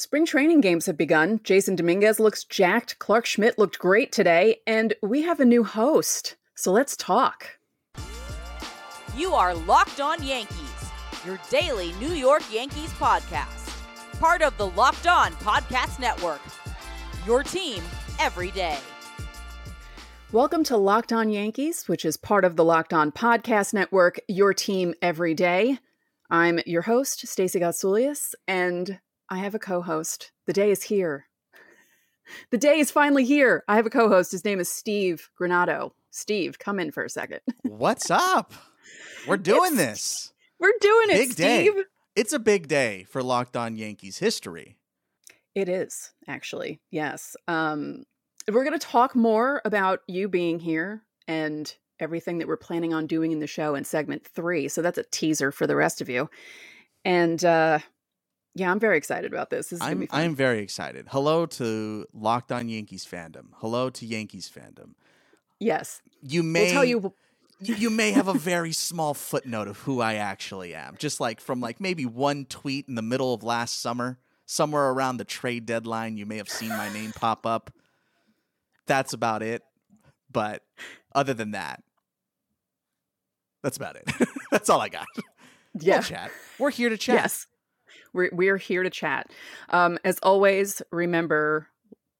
Spring training games have begun. Jasson Dominguez looks jacked. Clarke Schmidt looked great today. And we have a new host. So let's talk. You are Locked On Yankees, your daily New York Yankees podcast. Part of the Locked On Podcast Network. Your team every day. Welcome to Locked On Yankees, which is part of the Locked On Podcast Network, your team every day. I'm your host, Stacey Gotsulias, and I have a co host. The day is here. The day is finally here. I have a co host. His name is Steve Granado. Steve, come in for a second. What's up? We're doing It's- this. We're doing it, Big day. Steve. It's a big day for Locked On Yankees history. It is, actually. Yes. Um, we're going to talk more about you being here and everything that we're planning on doing in the show in segment three. So that's a teaser for the rest of you. And uh, yeah, I'm very excited about this. This is I'm. I'm very excited. Hello to Locked On Yankees fandom. Hello to Yankees fandom. yes. You may We'll tell you. you, you may have a very small footnote of who I actually am. Just like from like maybe one tweet in the middle of last summer, somewhere around the trade deadline, you may have seen my name pop up. That's about it. But other than that, that's about it. that's all I got. Yeah. We'll chat. We're here to chat. Yes. We're, we're here to chat. Um, as always, remember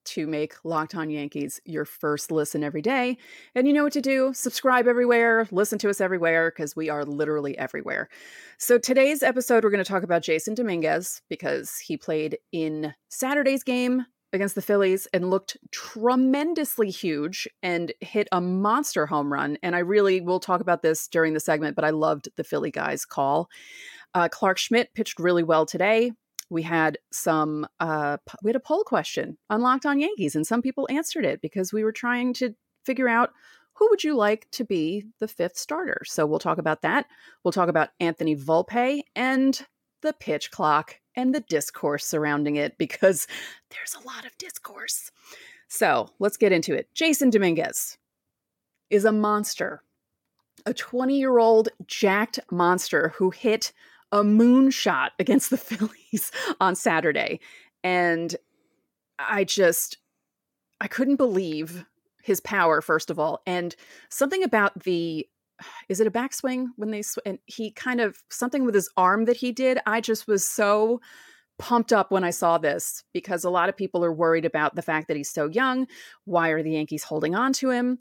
to make Locked On Yankees your first listen every day. And you know what to do subscribe everywhere, listen to us everywhere, because we are literally everywhere. So today's episode, we're going to talk about Jasson Dominguez because he played in Saturday's game against the Phillies and looked tremendously huge and hit a monster home run. And I really will talk about this during the segment, but I loved the Philly guys' call. Uh, Clarke Schmidt pitched really well today. We had some, uh, we had a poll question unlocked On Yankees, and some people answered it because we were trying to figure out who would you like to be the fifth starter. So we'll talk about that. We'll talk about Anthony Volpe and the pitch clock and the discourse surrounding it because there's a lot of discourse. So let's get into it. Jasson Dominguez is a monster, a 20 year old jacked monster who hit a moonshot against the Phillies on Saturday. And I just, I couldn't believe his power, first of all. And something about the, is it a backswing when they, sw- and he kind of, something with his arm that he did. I just was so pumped up when I saw this because a lot of people are worried about the fact that he's so young. Why are the Yankees holding on to him?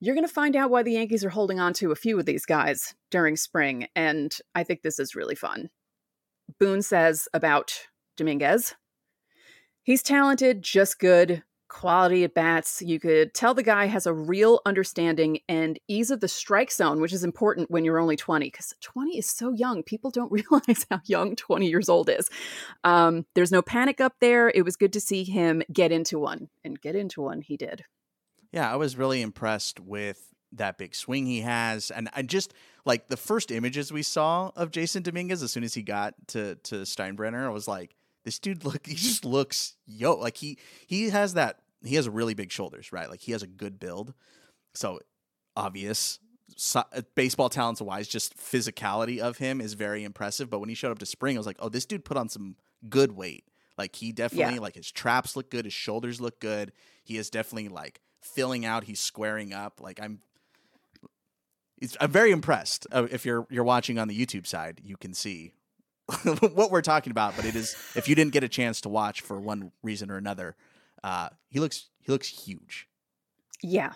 You're going to find out why the Yankees are holding on to a few of these guys during spring. And I think this is really fun. Boone says about Dominguez he's talented, just good, quality at bats. You could tell the guy has a real understanding and ease of the strike zone, which is important when you're only 20, because 20 is so young. People don't realize how young 20 years old is. Um, there's no panic up there. It was good to see him get into one, and get into one he did. Yeah, I was really impressed with that big swing he has, and I just like the first images we saw of Jasson Dominguez as soon as he got to to Steinbrenner. I was like, this dude look, he just looks yo, like he he has that he has really big shoulders, right? Like he has a good build, so obvious. So, uh, baseball talents wise, just physicality of him is very impressive. But when he showed up to spring, I was like, oh, this dude put on some good weight. Like he definitely like his traps look good, his shoulders look good. He is definitely like filling out. He's squaring up. Like I'm, I'm very impressed. Uh, if you're you're watching on the YouTube side, you can see what we're talking about. But it is if you didn't get a chance to watch for one reason or another, uh, he looks he looks huge. Yeah.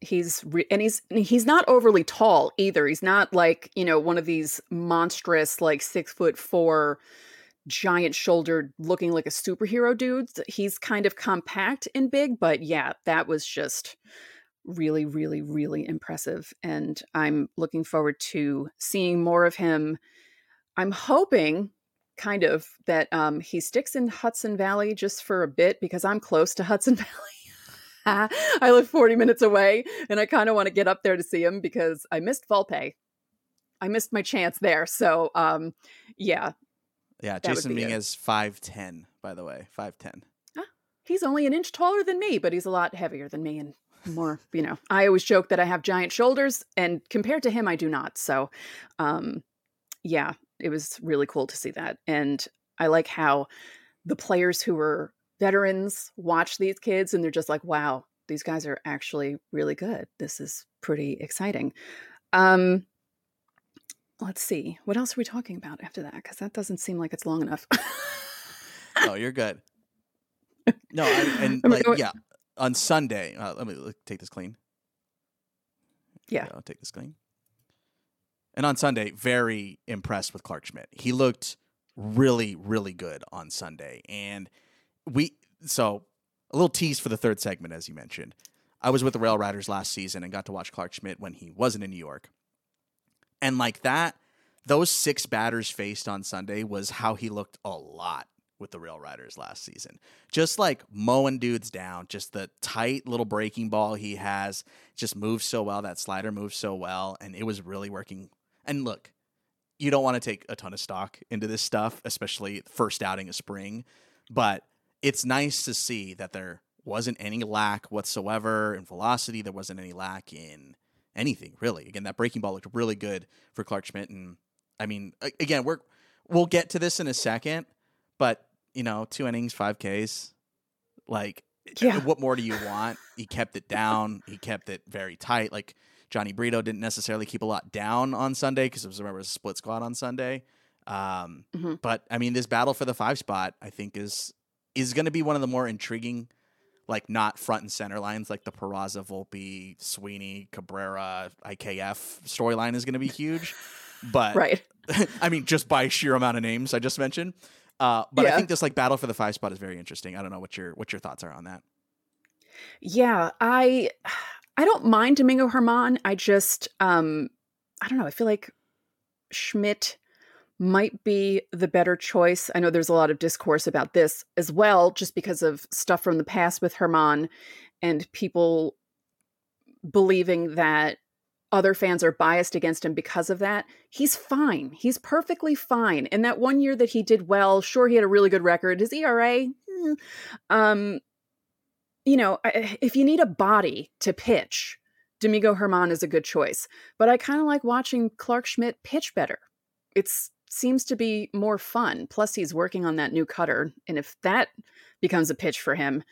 He's re- and he's he's not overly tall either. He's not like, you know, one of these monstrous like 6 foot 4 giant shouldered looking like a superhero dudes. He's kind of compact and big, but yeah, that was just really really really impressive and I'm looking forward to seeing more of him. I'm hoping kind of that um, he sticks in Hudson Valley just for a bit because I'm close to Hudson Valley. I live 40 minutes away and I kind of want to get up there to see him because I missed Volpe. I missed my chance there. So, um, yeah, Yeah, would Jasson be it. Dominguez five ten. By the way, five ten. he's only an inch taller than me, but he's a lot heavier than me and more, you know. I always joke that I have giant shoulders and compared to him, I do not. So, um, yeah, it was really cool to see that. And I like how the players who were veterans watch these kids and they're just like, wow, these guys are actually really good. This is pretty exciting. Um, let's see. What else are we talking about after that? Because that doesn't seem like it's long enough. no, you're good. No, I, and like, yeah, on Sunday, uh, let me take this clean. Yeah, I'll take this clean. And on Sunday, very impressed with Clarke Schmidt. He looked really, really good on Sunday, and we so a little tease for the third segment, as you mentioned. I was with the Rail Riders last season and got to watch Clarke Schmidt when he wasn't in New York. And like that, those six batters faced on Sunday was how he looked a lot with the Rail Riders last season. Just like mowing dudes down, just the tight little breaking ball he has just moves so well. That slider moves so well, and it was really working. And look, you don't want to take a ton of stock into this stuff, especially first outing of spring, but it's nice to see that there wasn't any lack whatsoever in velocity. There wasn't any lack in anything really. Again, that breaking ball looked really good for Clarke Schmidt, and I mean, again, we're we'll get to this in a second, but you know, two innings, five Ks, like, yeah. what more do you want? he kept it down. He kept it very tight. Like Jhony Brito didn't necessarily keep a lot down on Sunday because it was remember it was a split squad on Sunday. Um, mm-hmm. But I mean, this battle for the five spot, I think, is is going to be one of the more intriguing, like not front and center lines, like the Peraza, Volpe, Sweeney, Cabrera, IKF storyline is going to be huge. But right, I mean, just by sheer amount of names I just mentioned. Uh, but yeah. I think this like battle for the five spot is very interesting. I don't know what your what your thoughts are on that. Yeah, I I don't mind Domingo Germán. I just um I don't know. I feel like Schmidt might be the better choice. I know there's a lot of discourse about this as well, just because of stuff from the past with Germán and people believing that other fans are biased against him because of that. He's fine. He's perfectly fine. And that one year that he did well, sure, he had a really good record. His ERA, eh, um, you know, if you need a body to pitch, Domingo Germán is a good choice. But I kind of like watching Clarke Schmidt pitch better. It's seems to be more fun. Plus, he's working on that new cutter. And if that becomes a pitch for him,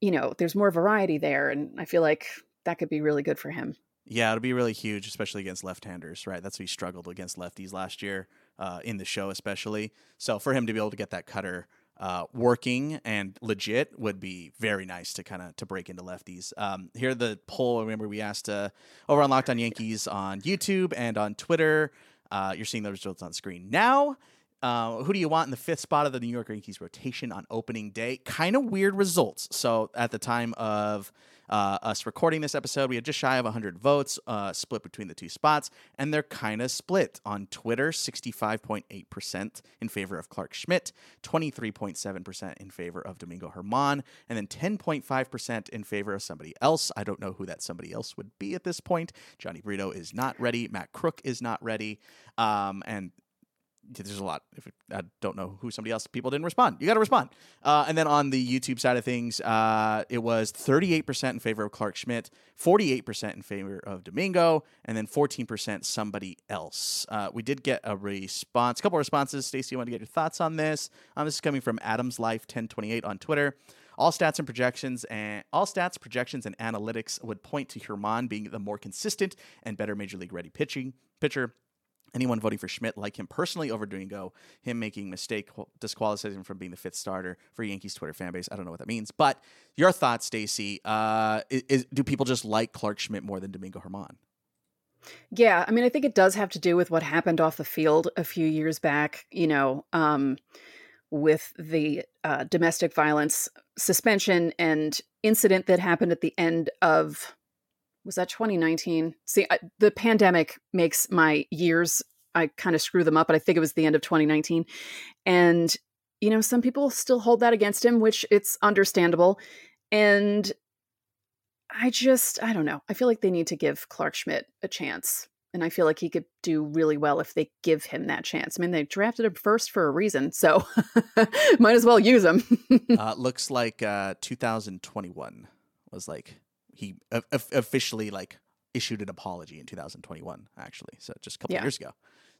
you know, there's more variety there. And I feel like that could be really good for him. Yeah, it'll be really huge, especially against left-handers, right? That's what he struggled against lefties last year uh, in the show, especially. So for him to be able to get that cutter uh, working and legit would be very nice to kind of to break into lefties. Um, here the poll. Remember, we asked uh, over on Locked On Yankees on YouTube and on Twitter. Uh, you're seeing the results on screen now. Uh, who do you want in the fifth spot of the New York Yankees rotation on opening day? Kind of weird results. So at the time of uh, us recording this episode, we had just shy of 100 votes uh, split between the two spots, and they're kind of split. On Twitter, 65.8% in favor of Clarke Schmidt, 23.7% in favor of Domingo Germán, and then 10.5% in favor of somebody else. I don't know who that somebody else would be at this point. Jhony Brito is not ready. Matt Krook is not ready. Um, and there's a lot. If I don't know who somebody else, people didn't respond. You got to respond. Uh, and then on the YouTube side of things, uh, it was 38% in favor of Clarke Schmidt, 48% in favor of Domingo, and then 14% somebody else. Uh, we did get a response, a couple of responses. Stacey, you want to get your thoughts on this? Um, this is coming from Adams Life 1028 on Twitter. All stats and projections and all stats, projections, and analytics would point to Germán being the more consistent and better major league ready pitching pitcher anyone voting for Schmidt like him personally over Domingo, him making mistake disqualifying him from being the fifth starter for Yankees Twitter fan base. I don't know what that means, but your thoughts, Stacey? Uh, do people just like Clarke Schmidt more than Domingo Germán? Yeah, I mean, I think it does have to do with what happened off the field a few years back. You know, um, with the uh, domestic violence suspension and incident that happened at the end of was that 2019? See, I, the pandemic makes my years, I kind of screw them up, but I think it was the end of 2019. And, you know, some people still hold that against him, which it's understandable. And I just, I don't know. I feel like they need to give Clarke Schmidt a chance. And I feel like he could do really well if they give him that chance. I mean, they drafted him first for a reason, so might as well use him. uh, looks like uh, 2021 was like he officially like issued an apology in 2021 actually so just a couple yeah. years ago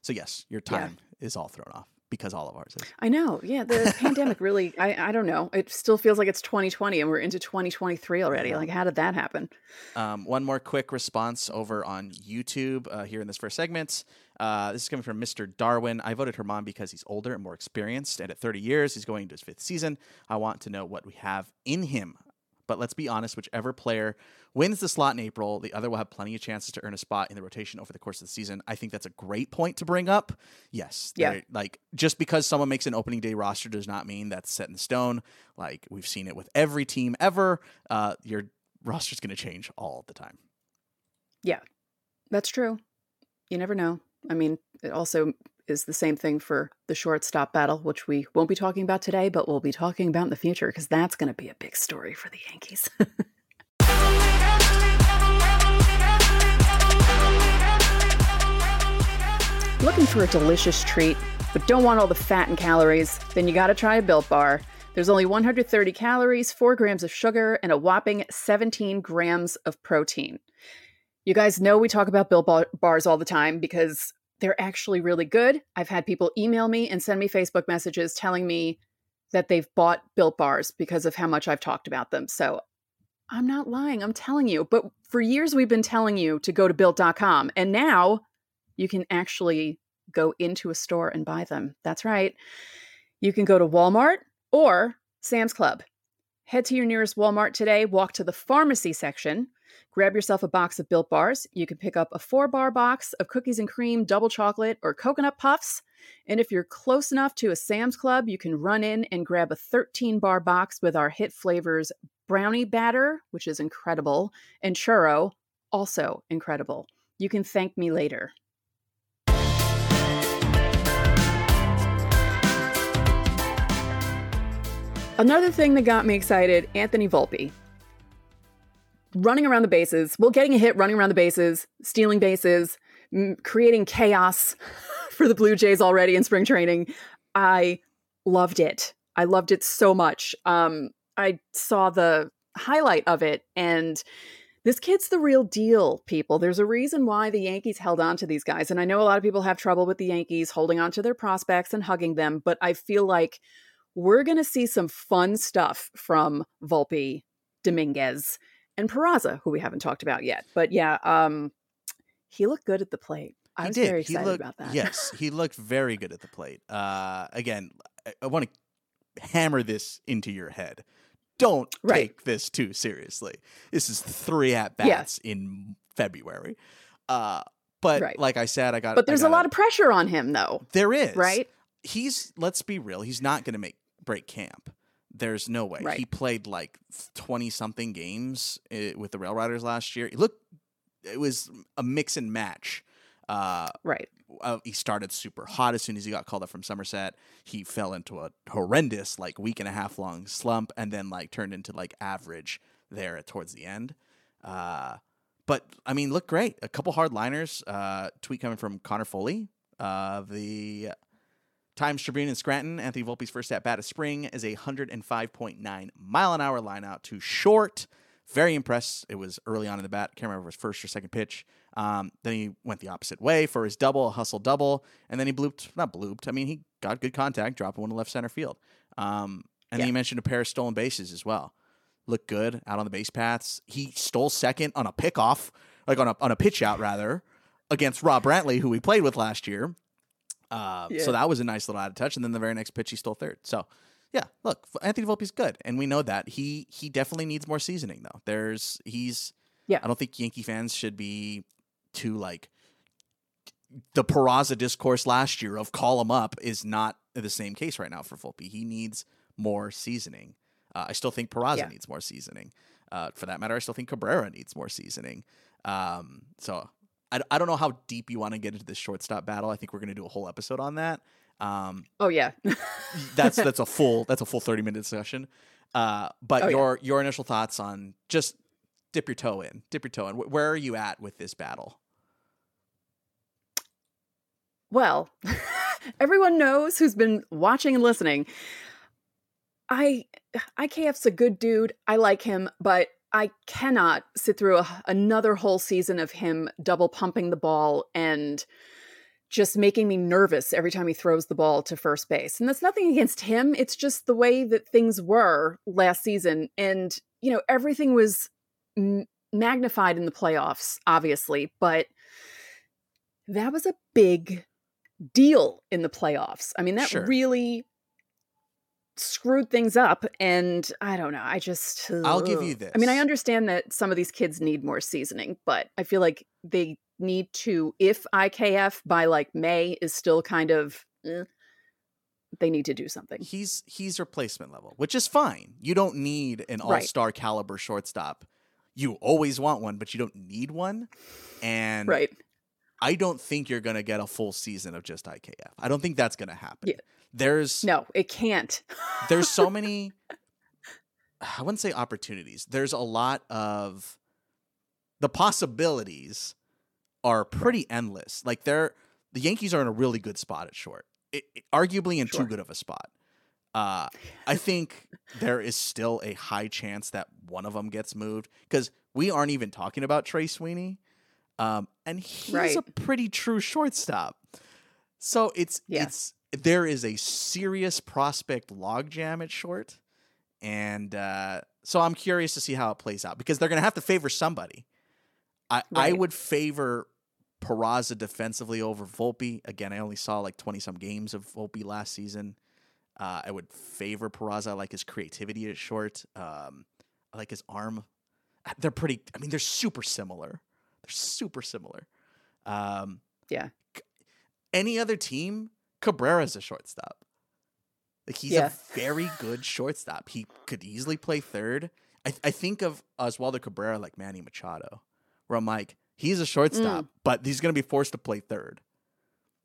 so yes your time yeah. is all thrown off because all of ours is. I know. Yeah, the pandemic really I I don't know. It still feels like it's 2020 and we're into 2023 already. Yeah. Like how did that happen? Um, one more quick response over on YouTube uh, here in this first segment. Uh, this is coming from Mr. Darwin. I voted Germán because he's older and more experienced, and at 30 years, he's going into his fifth season. I want to know what we have in him. But let's be honest, whichever player wins the slot in April, the other will have plenty of chances to earn a spot in the rotation over the course of the season. I think that's a great point to bring up. Yes. Yeah. Like, just because someone makes an opening day roster does not mean that's set in stone. Like, we've seen it with every team ever. Uh, your roster's going to change all the time. Yeah, that's true. You never know. I mean, it also is the same thing for the shortstop battle, which we won't be talking about today, but we'll be talking about in the future because that's going to be a big story for the Yankees. Looking for a delicious treat, but don't want all the fat and calories? Then you got to try a Built Bar. There's only 130 calories, 4 grams of sugar, and a whopping 17 grams of protein. You guys know we talk about Built Bar- Bars all the time because they're actually really good. I've had people email me and send me Facebook messages telling me that they've bought Built Bars because of how much I've talked about them. So I'm not lying, I'm telling you. But for years, we've been telling you to go to built.com, and now you can actually go into a store and buy them. That's right. You can go to Walmart or Sam's Club. Head to your nearest Walmart today, walk to the pharmacy section, grab yourself a box of built bars. You can pick up a four bar box of cookies and cream, double chocolate, or coconut puffs. And if you're close enough to a Sam's Club, you can run in and grab a 13 bar box with our hit flavors brownie batter, which is incredible, and churro, also incredible. You can thank me later. Another thing that got me excited Anthony Volpe. Running around the bases, well, getting a hit, running around the bases, stealing bases, m- creating chaos for the Blue Jays already in spring training. I loved it. I loved it so much. Um, I saw the highlight of it, and this kid's the real deal, people. There's a reason why the Yankees held on to these guys. And I know a lot of people have trouble with the Yankees holding on to their prospects and hugging them, but I feel like we're going to see some fun stuff from Volpe, Dominguez, and Peraza, who we haven't talked about yet. But yeah, um, he looked good at the plate. I he was did. very he excited looked, about that. Yes, he looked very good at the plate. Uh, again, I, I want to hammer this into your head. Don't Right. take this too seriously. This is three at Yeah. bats in February. Uh, but Right. like I said, I got. but there's a a lot of pressure on him, though, There is right? He's. Let's be real. He's not going to make break camp. There's no way. Right. He played like twenty something games uh, with the Rail Riders last year. He looked. It was a mix and match. Uh, Right. uh, he started super hot as soon as he got called up from Somerset. He fell into a horrendous like week and a half long slump, and then like turned into like average there at towards the end. Uh, but I mean, looked great. A couple hard liners. Uh, tweet coming from Connor Foley the Times Tribune in Scranton. Anthony Volpe's first at bat of spring is a 105.9 mile an hour line out to short. Very impressed. It was early on in the bat. Can't remember if it was first or second pitch. Um, then he went the opposite way for his double, a hustle double, and then he blooped. Not blooped. I mean, he got good contact, dropping one to left center field. Um, and then he mentioned a pair of stolen bases as well. Looked good out on the base paths. He stole second on a pickoff, like on a on a pitch out rather, against Rob Brantly, who we played with last year. Uh, Yeah. So that was a nice little out of touch. And then the very next pitch, he stole third. So yeah, look, Anthony Volpe's good, and we know that he he definitely needs more seasoning though. There's he's Yeah. I don't think Yankee fans should be too like the Peraza discourse last year of call him up is not the same case right now for Volpe. He needs more seasoning. Uh, I still think Peraza Yeah. needs more seasoning. Uh, for that matter, I still think Cabrera needs more seasoning. Um, so I, I don't know how deep you want to get into this shortstop battle. I think we're going to do a whole episode on that. Um, Oh yeah. that's that's a full that's a full 30 minute discussion uh but Oh, yeah. your your initial thoughts on just dip your toe in dip your toe in where are you at with this battle Well, everyone knows who's been watching and listening. I IKF's a good dude. I like him, but I cannot sit through a, another whole season of him double pumping the ball and just making me nervous every time he throws the ball to first base. And that's nothing against him. It's just the way that things were last season. And, you know, everything was m- magnified in the playoffs, obviously, but that was a big deal in the playoffs. I mean, that Sure. really screwed things up and i don't know i just I'll give you this i mean i understand that some of these kids need more seasoning but i feel like they need to if ikf by like may is still kind of eh, they need to do something he's he's replacement level, which is fine. You don't need an all-star caliber shortstop. You always want one, but you don't need one. And right I don't think you're going to get a full season of just IKF. I don't think that's going to happen. Yeah. There's no it can't there's so many I wouldn't say opportunities. There's a lot of the possibilities are pretty endless. Like they're the Yankees are in a really good spot at short. It, it- arguably in too good of a spot. Uh, I think there is still a high chance that one of them gets moved because we aren't even talking about Trey Sweeney, um, and he's Right. a pretty true shortstop. So it's Yeah. it's there is a serious prospect logjam at short, and uh, so I'm curious to see how it plays out because they're going to have to favor somebody. I I would favor Peraza defensively over Volpe. Again, I only saw like 20 some games of Volpe last season. Uh, I would favor Peraza. I like his creativity at short. Um, I like his arm. Uh, They're pretty. I mean, they're super similar. They're super similar. Um, Yeah. Any other team, Cabrera's a shortstop. Like he's Yeah. a very good shortstop. He could easily play third. I, I think of Oswaldo Cabrera like Manny Machado, where I'm like, he's a shortstop, mm. but he's going to be forced to play third.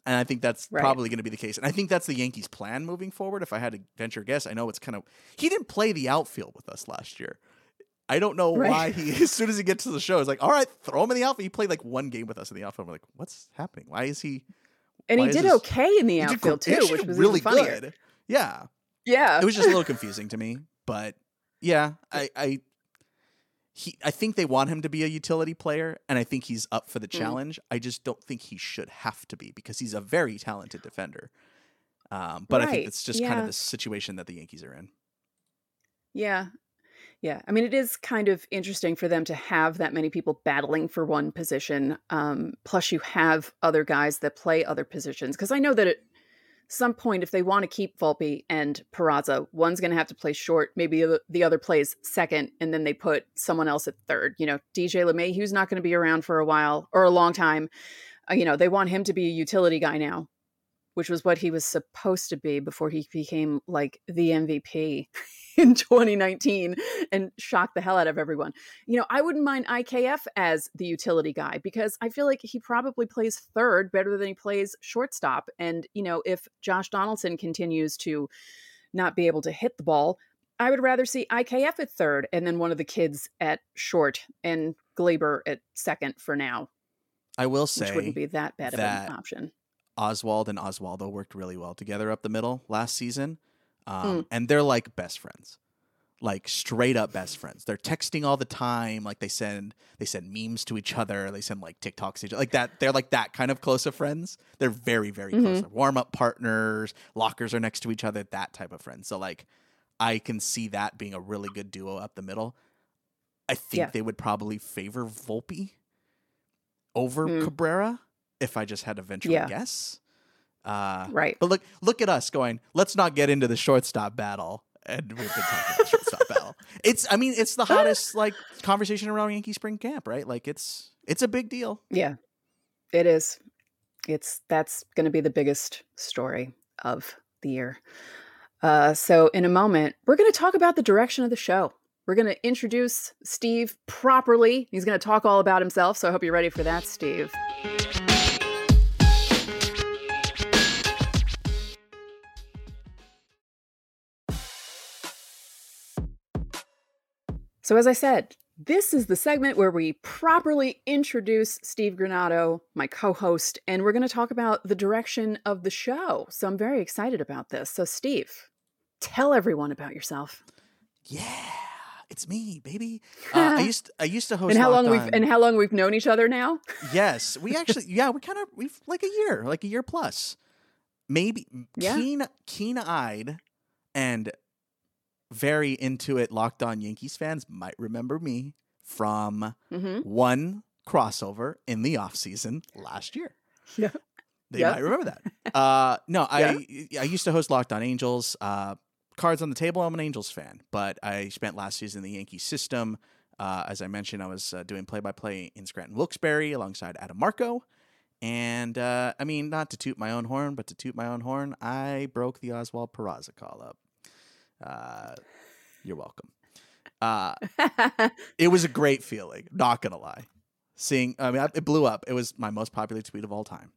And I think that's Right. probably going to be the case. And I think that's the Yankees' plan moving forward. If I had to venture a guess, I know it's kind of he didn't play the outfield with us last year. I don't know Right. why he as soon as he gets to the show, it's like, all right, throw him in the outfield. He played like one game with us in the outfield. We're like, what's happening? Why is he? And he did this- okay in the he did outfield gr- too which was really good. Yeah, yeah it was just a little confusing to me, but yeah, I, I, he, I think they want him to be a utility player, and I think he's up for the Mm. challenge. I just don't think he should have to be because he's a very talented defender. Um, but I think it's just kind of the situation that the Yankees are in. Yeah. Yeah. I mean, it is kind of interesting for them to have that many people battling for one position. Um, plus, you have other guys that play other positions. Because I know that at some point, if they want to keep Volpe and Peraza, one's going to have to play short. Maybe the- the other plays second, and then they put someone else at third. You know, DJ LeMahieu, who's not going to be around for a while or a long time. Uh, you know, they want him to be a utility guy now, which was what he was supposed to be before he became like the MVP in 2019 and shocked the hell out of everyone. You know, I wouldn't mind IKF as the utility guy because I feel like he probably plays third better than he plays shortstop. And, you know, if Josh Donaldson continues to not be able to hit the ball, I would rather see IKF at third and then one of the kids at short and Gleyber at second for now, I will which say wouldn't be that bad of an option. Oswald and Oswaldo worked really well together up the middle last season. Um, And they're like best friends, like straight up best friends. They're texting all the time. Like they send they send memes to each other. They send like TikToks to each other. Like that. They're like that kind of close of friends. They're very very close. Mhm. Warm up partners. Lockers are next to each other. That type of friends. So like, I can see that being a really good duo up the middle. I think Yeah. they would probably favor Volpe over Mm. Cabrera if I just had to venture Yeah. a guess. Uh, Right. but look, look at us going. Let's not get into the shortstop battle, and we've been talking about the shortstop battle. It's, I mean, it's the hottest like conversation around Yankee spring camp, right? Like it's, it's a big deal. Yeah, it is. It's that's going to be the biggest story of the year. Uh, so, in a moment, we're going to talk about the direction of the show. We're going to introduce Steve properly. He's going to talk all about himself. So, I hope you're ready for that, Steve. So, as I said, this is the segment where we properly introduce Steve Granado, my co host, and we're going to talk about the direction of the show. So, I'm very excited about this. So, Steve, tell everyone about yourself. Yeah. it's me, baby. Uh, I used I used to host. and how long we've and how long we've known each other now? yes, we actually yeah we kind of we've like a year, like a year plus, maybe Yeah. keen keen eyed and very into it. Locked on Yankees fans might remember me from hmm one crossover in the off season last year. Yeah. They might remember that. Uh, no, I I used to host Locked On Angels. Uh, cards on the table. I'm an Angels fan, but I spent last season in the Yankee system. Uh, as I mentioned, I was uh, doing play by play in Scranton Wilkes-Barre alongside Adam Marco. And uh, I mean, not to toot my own horn, but to toot my own horn, I broke the Oswald Peraza call up. Uh, you're welcome. Uh, it was a great feeling. Not gonna lie, seeing. I mean, it blew up. It was my most popular tweet of all time.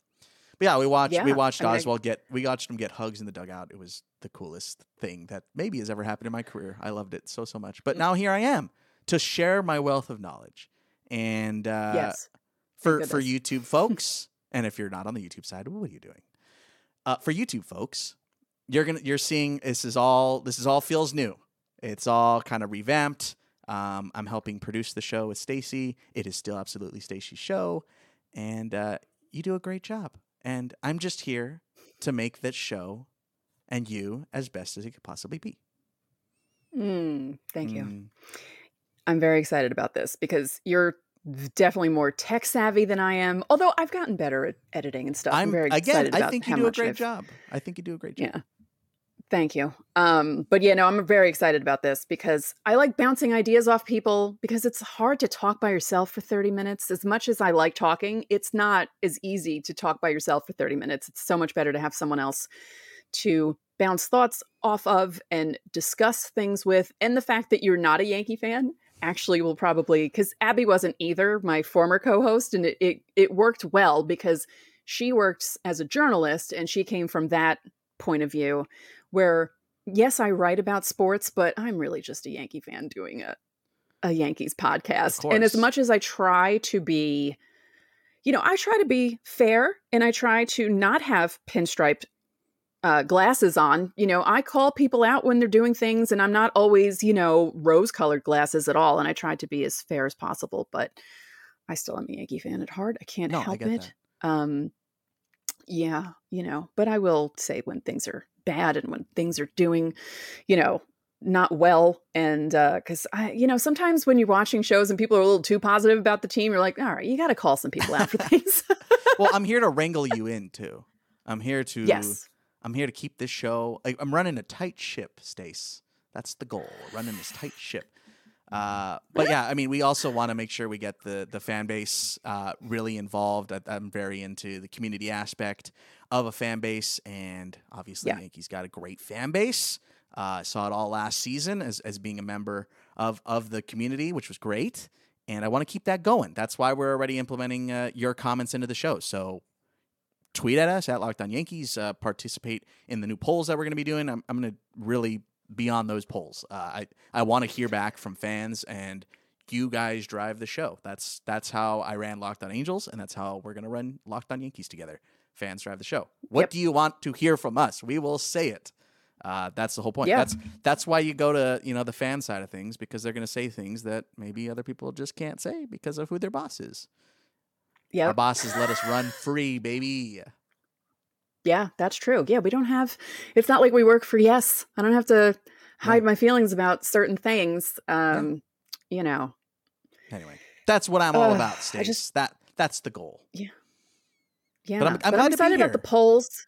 But yeah, we watched. we watched I mean, Oswald get. We watched him get hugs in the dugout. It was the coolest thing that maybe has ever happened in my career. I loved it so so much. But Mm. now here I am to share my wealth of knowledge. And uh, yes. for for. YouTube folks, and if you're not on the YouTube side, what are you doing? Uh, for YouTube folks, you're gonna you're seeing this is all this is all feels new. It's all kind of revamped. Um, I'm helping produce the show with Stacy. It is still absolutely Stacy's show, and uh, you do a great job. And I'm just here to make this show and you as best as it could possibly be. Mm, thank you. Mm, I'm very excited about this because you're definitely more tech savvy than I am. Although I've gotten better at editing and stuff. I'm, I'm very again. excited I think you do a great I've- job. I think you do a great job. Yeah. Thank you. Um, but yeah, no, I'm very excited about this because I like bouncing ideas off people because it's hard to talk by yourself for 30 minutes. As much as I like talking, it's not as easy to talk by yourself for 30 minutes. It's so much better to have someone else to bounce thoughts off of and discuss things with. And the fact that you're not a Yankee fan actually will probably because Abby wasn't either, my former co-host, and it, it it worked well because she works as a journalist and she came from that point of view where yes i write about sports but i'm really just a yankee fan doing a, a yankees podcast. And as much as i try to be you know i try to be fair and i try to not have pinstriped uh, glasses on. You know i call people out when they're doing things and i'm not always you know rose colored glasses at all and i try to be as fair as possible but i still am a yankee fan at heart. I can't No, help get it. that. um yeah you know but i will say when things are bad and when things are doing you know not well and uh because i you know sometimes when you're watching shows and people are a little too positive about the team you're like all right you got to call some people out for things well, I'm here to wrangle you in too. I'm here to yes I'm here to keep this show. I, I'm running a tight ship, Stace. That's the goal. Running this tight ship. Uh, but yeah, I mean, we also want to make sure we get the the fan base uh, really involved. I, I'm very into the community aspect of a fan base, and obviously, Yeah. Yankees got a great fan base. Uh, saw it all last season as as being a member of of the community, which was great. And I want to keep that going. That's why we're already implementing uh, your comments into the show. So tweet at us at Locked On Yankees. Uh, participate in the new polls that we're going to be doing. I'm, I'm going to really be on those polls. Uh, I I want to hear back from fans, and you guys drive the show. That's that's how I ran Locked On Angels, and that's how we're going to run Locked On Yankees together. Fans drive the show. What Yep. do you want to hear from us? We will say it. Uh, that's the whole point. Yeah. That's that's why you go to you know the fan side of things because they're going to say things that maybe other people just can't say because of who their boss is. yeah Our bosses let us run free, baby. yeah that's true yeah we don't have it's not like we work for yes i don't have to hide my feelings about certain things um you know Anyway, that's what I'm all Ugh, about, Stace. just- that that's the goal. Yeah, I'm- I'm but glad I'm to be excited about the polls.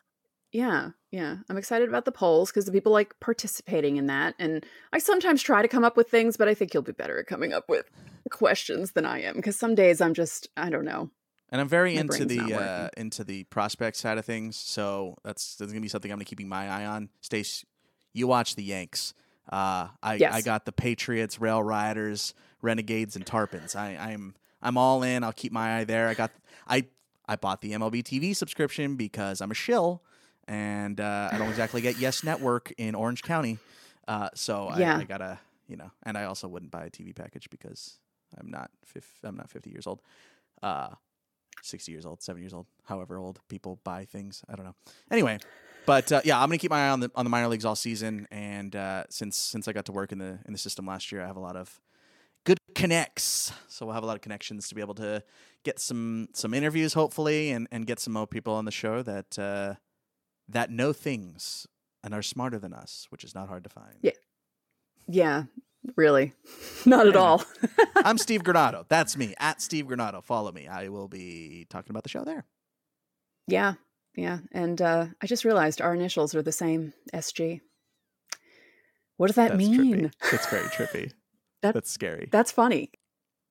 Yeah, yeah, I'm excited about the polls because the people like participating in that, and I sometimes try to come up with things, but I think you'll be better at coming up with questions than I am because some days I'm just I don't know. And I'm very My into the uh, into the prospect side of things. So that's that's gonna be something I'm gonna keeping my eye on. Stace, you watch the Yanks. Uh, I Yes. I got the Patriots, Rail Riders, Renegades, and Tarpons. I, I'm I'm all in. I'll keep my eye there. I got I I bought the MLB TV subscription because I'm a shill, and uh, I don't exactly get Yes Network in Orange County. Uh, so I, Yeah. I gotta you know, and I also wouldn't buy a TV package because I'm not fif- I'm not 50 years old. Uh, 60 years old, 70 years old, however old people buy things. I don't know. Anyway, But uh, yeah, I'm gonna keep my eye on the on the minor leagues all season, and uh, since since I got to work in the in the system last year, I have a lot of good connects. So we'll have a lot of connections to be able to get some some interviews, hopefully, and and get some more people on the show that uh, that know things and are smarter than us, which is not hard to find. Yeah. Yeah, really. Not at all. I'm Steve Granado. That's me at Steve Granado. Follow me. I will be talking about the show there. Yeah, yeah. And uh, I just realized our initials are the same SG. What does that That's mean? trippy. That's very trippy. That- That's scary. That's funny.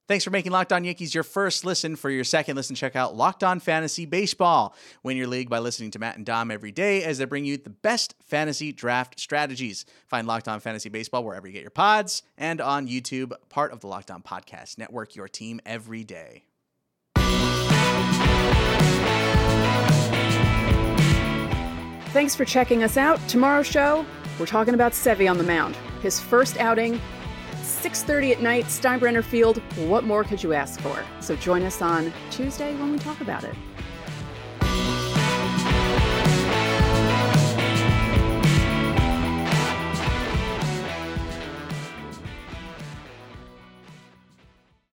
Thanks for making Locked On Yankees your first listen. For your second listen, check out Locked On Fantasy Baseball. Win your league by listening to Matt and Dom every day as they bring you the best fantasy draft strategies. Find Locked On Fantasy Baseball wherever you get your pods and on YouTube, part of the Locked On Podcast Network, your team every day. Thanks for checking us out. Tomorrow's show, we're talking about Sevy on the mound. His first outing, 6:30 at night, Steinbrenner Field. What more could you ask for? So join us on Tuesday when we talk about it.